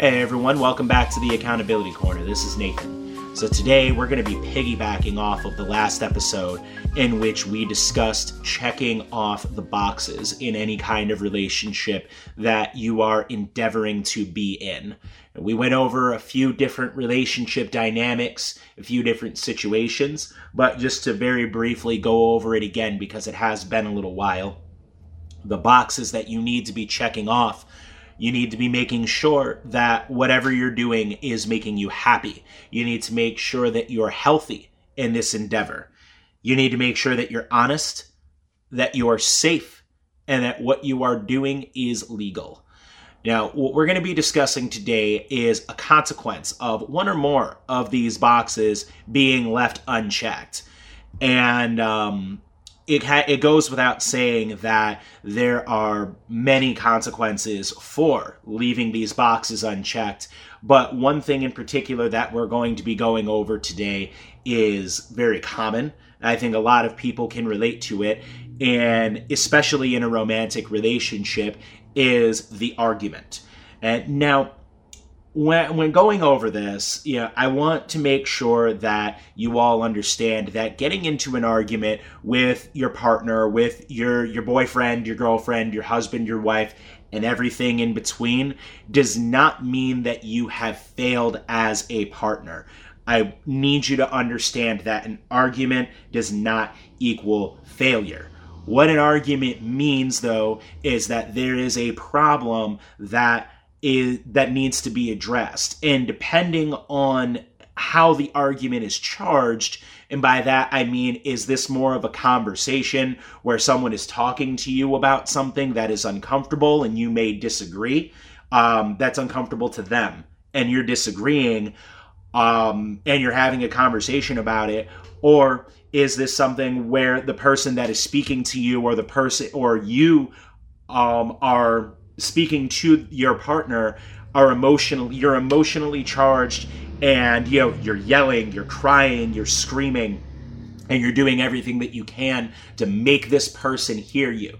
Hey everyone, welcome back to the Accountability Corner. This is Nathan. So today we're going to be piggybacking off of the last episode in which we discussed checking off the boxes in any kind of relationship that you are endeavoring to be in. We went over a few different relationship dynamics, a few different situations, but just to very briefly go over it again because it has been a little while. The boxes that you need to be checking off you need to be making sure that whatever you're doing is making you happy. You need to make sure that you're healthy in this endeavor. You need to make sure that you're honest, that you are safe, and that what you are doing is legal. Now, what we're going to be discussing today is a consequence of one or more of these boxes being left unchecked. And um, it ha- it goes without saying that there are many consequences for leaving these boxes unchecked. But one thing in particular that we're going to be going over today is very common. I think a lot of people can relate to it, and especially in a romantic relationship, is the argument. And now, when when going over this, you know, I want to make sure that you all understand that getting into an argument with your partner, with your your boyfriend, your girlfriend, your husband, your wife, and everything in between does not mean that you have failed as a partner. I need you to understand that an argument does not equal failure. What an argument means though is that there is a problem that is that needs to be addressed. And depending on how the argument is charged and by that i mean is this more of a conversation where someone is talking to you about something that is uncomfortable and you may disagree um, that's uncomfortable to them and you're disagreeing um, and you're having a conversation about it or is this something where the person that is speaking to you or the person or you um, are speaking to your partner are emotional you're emotionally charged and you know you're yelling you're crying you're screaming and you're doing everything that you can to make this person hear you.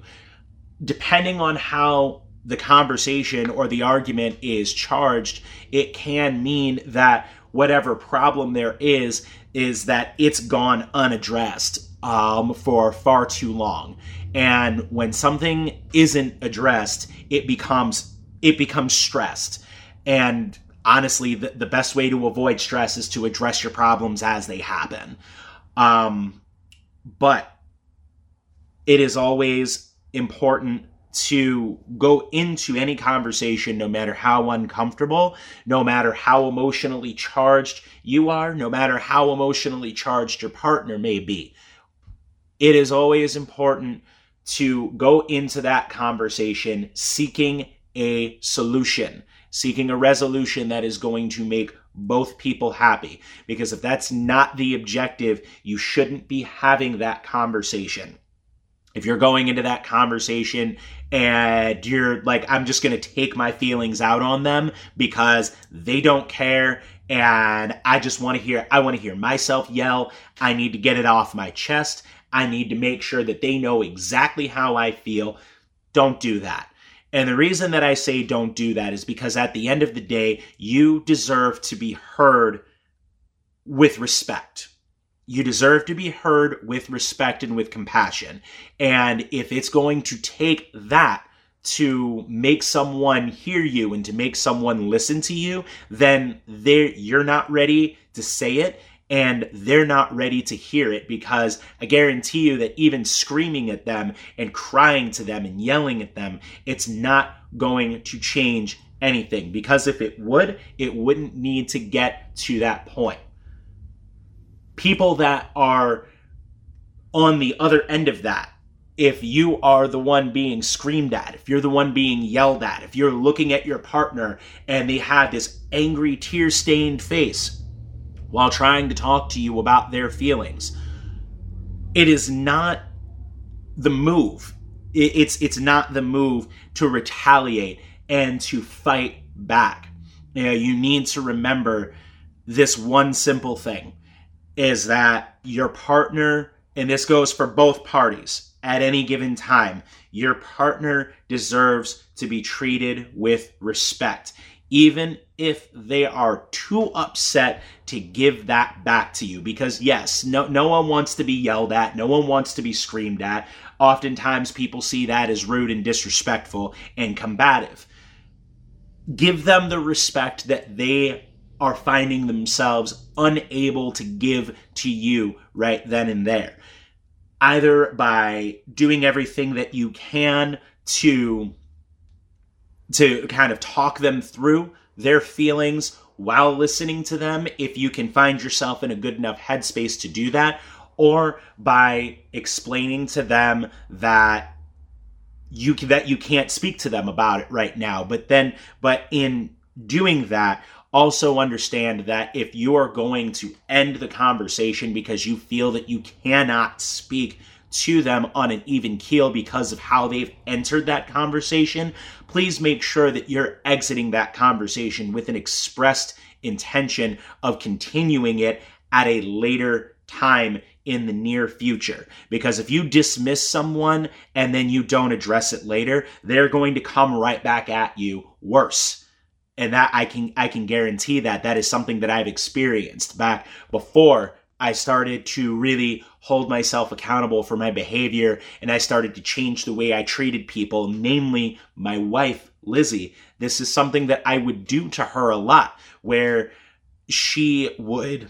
Depending on how the conversation or the argument is charged it can mean that whatever problem there is is that it's gone unaddressed um, for far too long. And when something isn't addressed it becomes it becomes stressed. And honestly the, the best way to avoid stress is to address your problems as they happen. Um, but it is always important to go into any conversation, no matter how uncomfortable, no matter how emotionally charged you are, no matter how emotionally charged your partner may be. It is always important to go into that conversation seeking a solution, seeking a resolution that is going to make both people happy. Because if that's not the objective, you shouldn't be having that conversation. If you're going into that conversation and you're like, I'm just going to take my feelings out on them because they don't care and I just want to hear, I want to hear myself yell. I need to get it off my chest. I need to make sure that they know exactly how I feel. Don't do that. And the reason that I say don't do that is because at the end of the day, you deserve to be heard with respect. You deserve to be heard with respect and with compassion. And if it's going to take that to make someone hear you and to make someone listen to you, then you're not ready to say it and they're not ready to hear it because I guarantee you that even screaming at them and crying to them and yelling at them, it's not going to change anything because if it would, it wouldn't need to get to that point. People that are on the other end of that if you are the one being screamed at, if you're the one being yelled at, if you're looking at your partner and they have this angry, tear stained face while trying to talk to you about their feelings, it is not the move. It's it's not the move to retaliate and to fight back. You, know, you need to remember this one simple thing is that your partner, and this goes for both parties, at any given time. Your partner deserves to be treated with respect, even if they are too upset to give that back to you. Because, yes, no, no one wants to be yelled at, no one wants to be screamed at. Oftentimes, people see that as rude and disrespectful and combative. Give them the respect that they are finding themselves unable to give to you right then and there either by doing everything that you can to to kind of talk them through their feelings while listening to them if you can find yourself in a good enough headspace to do that or by explaining to them that you that you can't speak to them about it right now but then but in doing that also understand that if you are going to end the conversation because you feel that you cannot speak to them on an even keel because of how they've entered that conversation, please make sure that you're exiting that conversation with an expressed intention of continuing it at a later time in the near future. Because if you dismiss someone and then you don't address it later, they're going to come right back at you worse and that I can I can guarantee that that is something that I've experienced back before I started to really hold myself accountable for my behavior and I started to change the way I treated people, namely my wife, Lizzie. This is something that I would do to her a lot where she would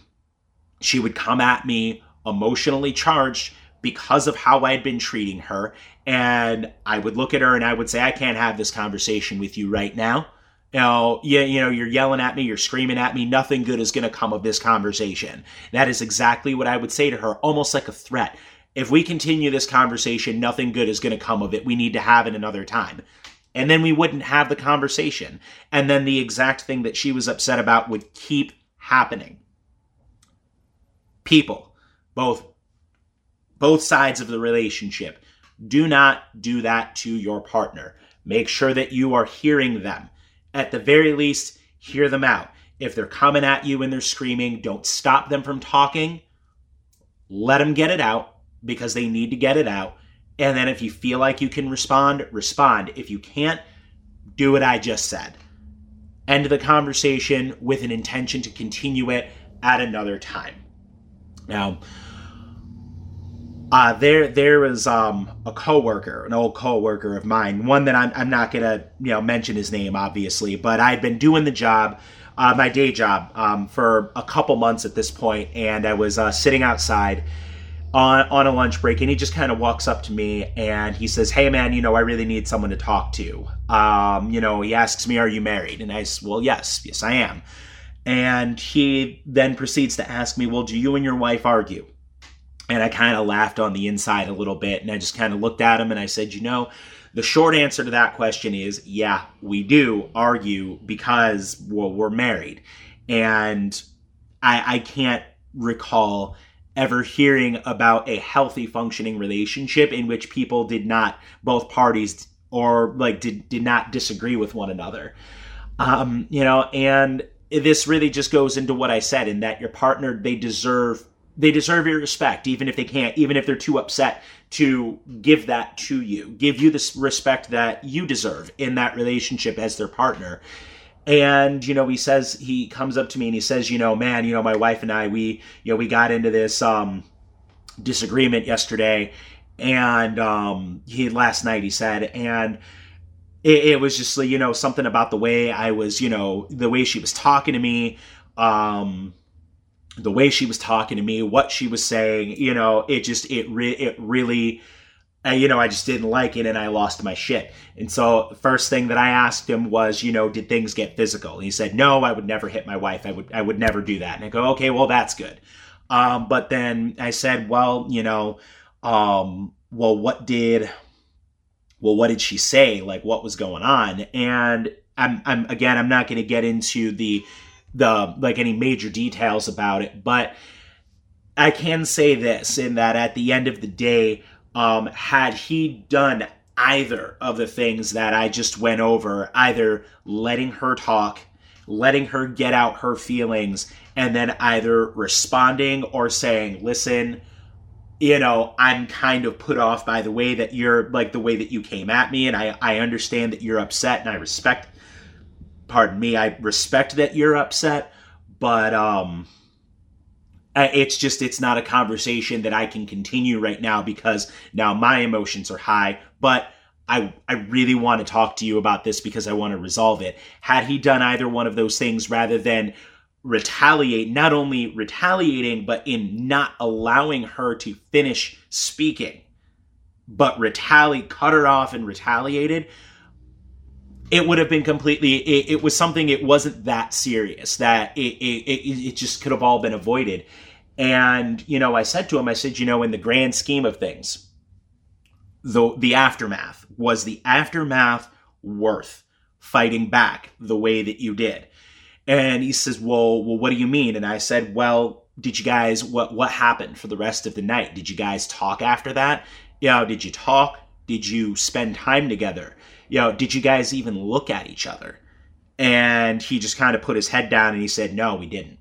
she would come at me emotionally charged because of how I'd been treating her and I would look at her and I would say I can't have this conversation with you right now you know, yeah, you know, you're yelling at me, you're screaming at me, nothing good is going to come of this conversation. That is exactly what I would say to her, almost like a threat. If we continue this conversation, nothing good is going to come of it. We need to have it another time. And then we wouldn't have the conversation. And then the exact thing that she was upset about would keep happening. People, both both sides of the relationship, do not do that to your partner. Make sure that you are hearing them at the very least, hear them out. If they're coming at you and they're screaming, don't stop them from talking. Let them get it out because they need to get it out. And then if you feel like you can respond, respond. If you can't, do what I just said. End the conversation with an intention to continue it at another time. Now, uh, there there was um, a coworker, an old coworker of mine, one that I'm, I'm not gonna you know mention his name obviously, but I'd been doing the job, uh, my day job, um, for a couple months at this point, and I was uh, sitting outside on on a lunch break, and he just kind of walks up to me and he says, "Hey man, you know I really need someone to talk to." Um, you know, he asks me, "Are you married?" And I said, "Well, yes, yes I am." And he then proceeds to ask me, "Well, do you and your wife argue?" And I kind of laughed on the inside a little bit. And I just kind of looked at him and I said, you know, the short answer to that question is yeah, we do argue because well, we're married. And I, I can't recall ever hearing about a healthy functioning relationship in which people did not, both parties or like did, did not disagree with one another. Um, you know, and this really just goes into what I said in that your partner, they deserve they deserve your respect, even if they can't, even if they're too upset to give that to you, give you the respect that you deserve in that relationship as their partner. And, you know, he says, he comes up to me and he says, you know, man, you know, my wife and I, we, you know, we got into this, um, disagreement yesterday and, um, he, last night he said, and, it, it was just, you know, something about the way I was, you know, the way she was talking to me, um, the way she was talking to me, what she was saying, you know, it just it re- it really uh, you know, I just didn't like it and I lost my shit. And so the first thing that I asked him was, you know, did things get physical? And he said, "No, I would never hit my wife. I would I would never do that." And I go, "Okay, well that's good." Um, but then I said, "Well, you know, um, well, what did well, what did she say? Like, what was going on? And I'm, I'm again, I'm not going to get into the the like any major details about it, but I can say this in that at the end of the day, um, had he done either of the things that I just went over, either letting her talk, letting her get out her feelings, and then either responding or saying, listen, you know, I'm kind of put off by the way that you're like the way that you came at me, and I, I understand that you're upset, and I respect pardon me, I respect that you're upset, but um it's just it's not a conversation that I can continue right now because now my emotions are high, but I I really want to talk to you about this because I want to resolve it. Had he done either one of those things rather than retaliate, not only retaliating, but in not allowing her to finish speaking, but retaliate, cut her off and retaliated, it would have been completely, it, it was something, it wasn't that serious, that it, it, it just could have all been avoided. And, you know, I said to him, I said, you know, in the grand scheme of things, the, the aftermath, was the aftermath worth fighting back the way that you did? And he says, "Well, well, what do you mean?" And I said, "Well, did you guys what what happened for the rest of the night? Did you guys talk after that? You know, did you talk? Did you spend time together? You know, did you guys even look at each other?" And he just kind of put his head down and he said, "No, we didn't."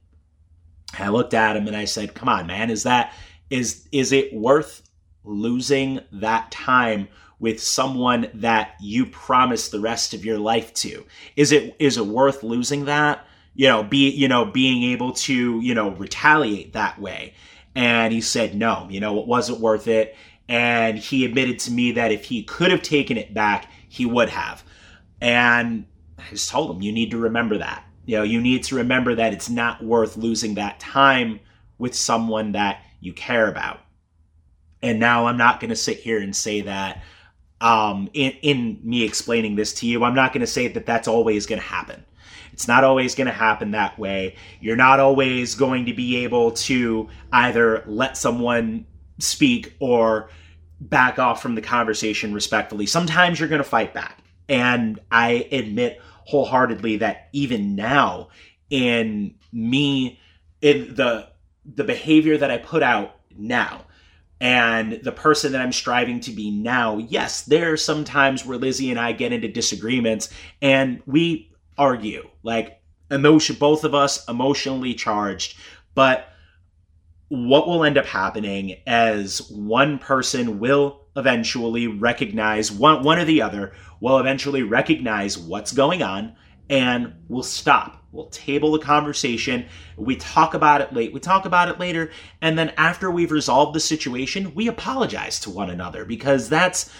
I looked at him and I said, "Come on, man, is that is is it worth losing that time with someone that you promised the rest of your life to? Is it is it worth losing that?" you know, be, you know, being able to, you know, retaliate that way. And he said, no, you know, it wasn't worth it. And he admitted to me that if he could have taken it back, he would have. And I just told him, you need to remember that. You know, you need to remember that it's not worth losing that time with someone that you care about. And now I'm not going to sit here and say that um, in, in me explaining this to you, I'm not going to say that that's always going to happen. It's not always going to happen that way. You're not always going to be able to either let someone speak or back off from the conversation respectfully. Sometimes you're going to fight back. And I admit wholeheartedly that even now, in me, in the the behavior that I put out now, and the person that I'm striving to be now, yes, there are some times where Lizzie and I get into disagreements and we argue. Like emotion, both of us emotionally charged, but what will end up happening as one person will eventually recognize one one or the other will eventually recognize what's going on and we'll stop. We'll table the conversation. We talk about it late. We talk about it later. And then after we've resolved the situation we apologize to one another because that's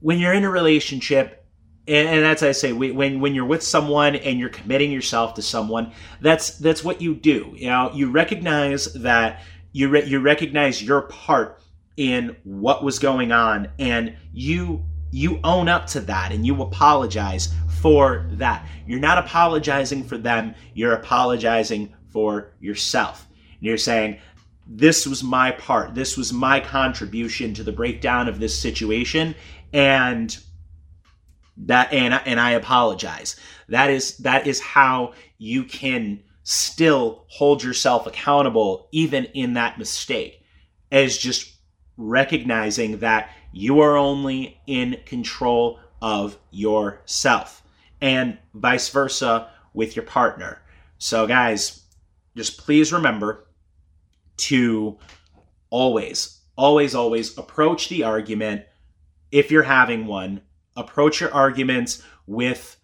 when you're in a relationship and, that's I say when when you're with someone and you're committing yourself to someone, that's that's what you do. You know, you recognize that you re- you recognize your part in what was going on, and you you own up to that and you apologize for that. You're not apologizing for them, you're apologizing for yourself. And you're saying, This was my part, this was my contribution to the breakdown of this situation, and that and and I apologize. That is that is how you can still hold yourself accountable even in that mistake as just recognizing that you are only in control of yourself and vice versa with your partner. So guys, just please remember to always always always approach the argument if you're having one approach your arguments with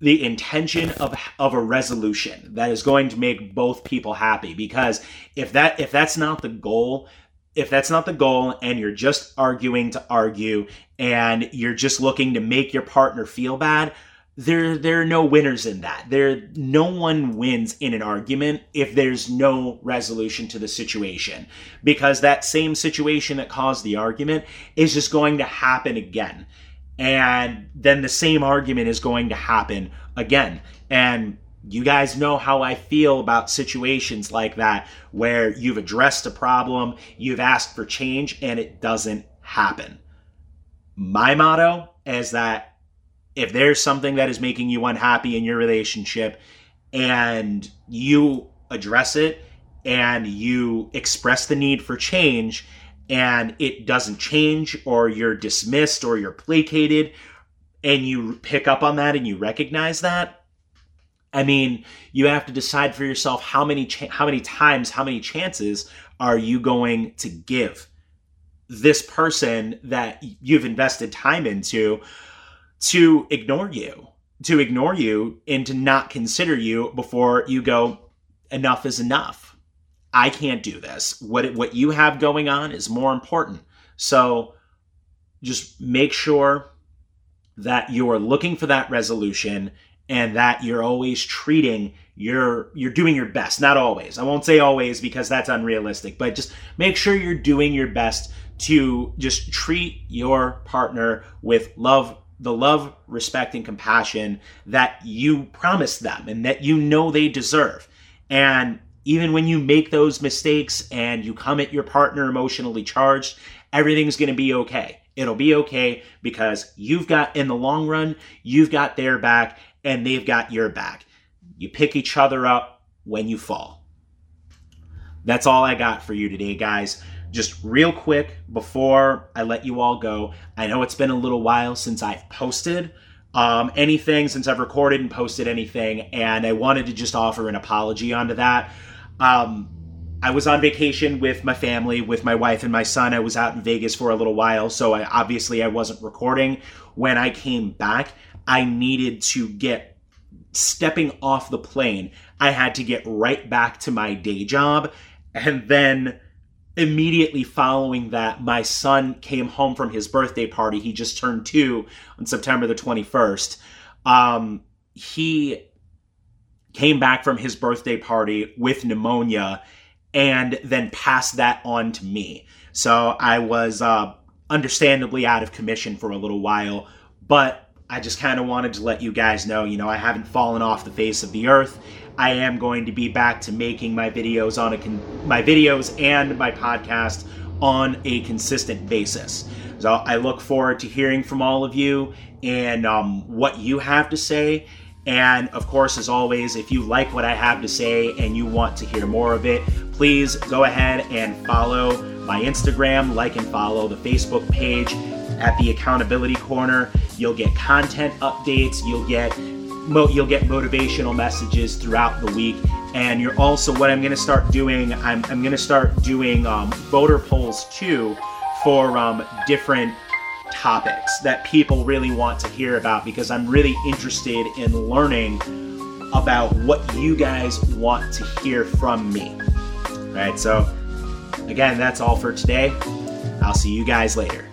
the intention of of a resolution that is going to make both people happy. Because if that if that's not the goal if that's not the goal and you're just arguing to argue and you're just looking to make your partner feel bad there there are no winners in that. There no one wins in an argument if there's no resolution to the situation. Because that same situation that caused the argument is just going to happen again and then the same argument is going to happen again. And you guys know how I feel about situations like that where you've addressed a problem, you've asked for change, and it doesn't happen. My motto is that if there's something that is making you unhappy in your relationship and you address it and you express the need for change and it doesn't change or you're dismissed or you're placated and you pick up on that and you recognize that i mean you have to decide for yourself how many how many times how many chances are you going to give this person that you've invested time into to ignore you, to ignore you and to not consider you before you go, enough is enough. I can't do this. What what you have going on is more important. So just make sure that you're looking for that resolution and that you're always treating your you're doing your best not always i won't say always because that's unrealistic but just make sure you're doing your best to just treat your partner with love the love respect and compassion that you promised them and that you know they deserve and even when you make those mistakes and you come at your partner emotionally charged everything's going to be okay it'll be okay because you've got in the long run you've got their back and they've got your back you pick each other up when you fall. That's all I got for you today, guys. Just real quick before I let you all go, I know it's been a little while since I've posted um, anything, since I've recorded and posted anything, and I wanted to just offer an apology onto that. Um, I was on vacation with my family, with my wife and my son. I was out in Vegas for a little while, so I, obviously I wasn't recording. When I came back, I needed to get stepping off the plane, I had to get right back to my day job. And then immediately following that, my son came home from his birthday party. He just turned two on September the 21st. Um, he came back from his birthday party with pneumonia and then passed that on to me. So I was uh, understandably out of commission for a little while, but I just kind of wanted to let you guys know, you know, I haven't fallen off the face of the earth. I am going to be back to making my videos on a con- my videos and my podcast on a consistent basis. So I look forward to hearing from all of you and um, what you have to say. And of course, as always, if you like what I have to say and you want to hear more of it, please go ahead and follow my Instagram, like and follow the Facebook page at the Accountability Corner. You'll get content updates. You'll get you'll get motivational messages throughout the week. And you're also what I'm going to start doing. I'm, I'm going to start doing um, voter polls too for um, different topics that people really want to hear about because I'm really interested in learning about what you guys want to hear from me. All right, so again, that's all for today. I'll see you guys later.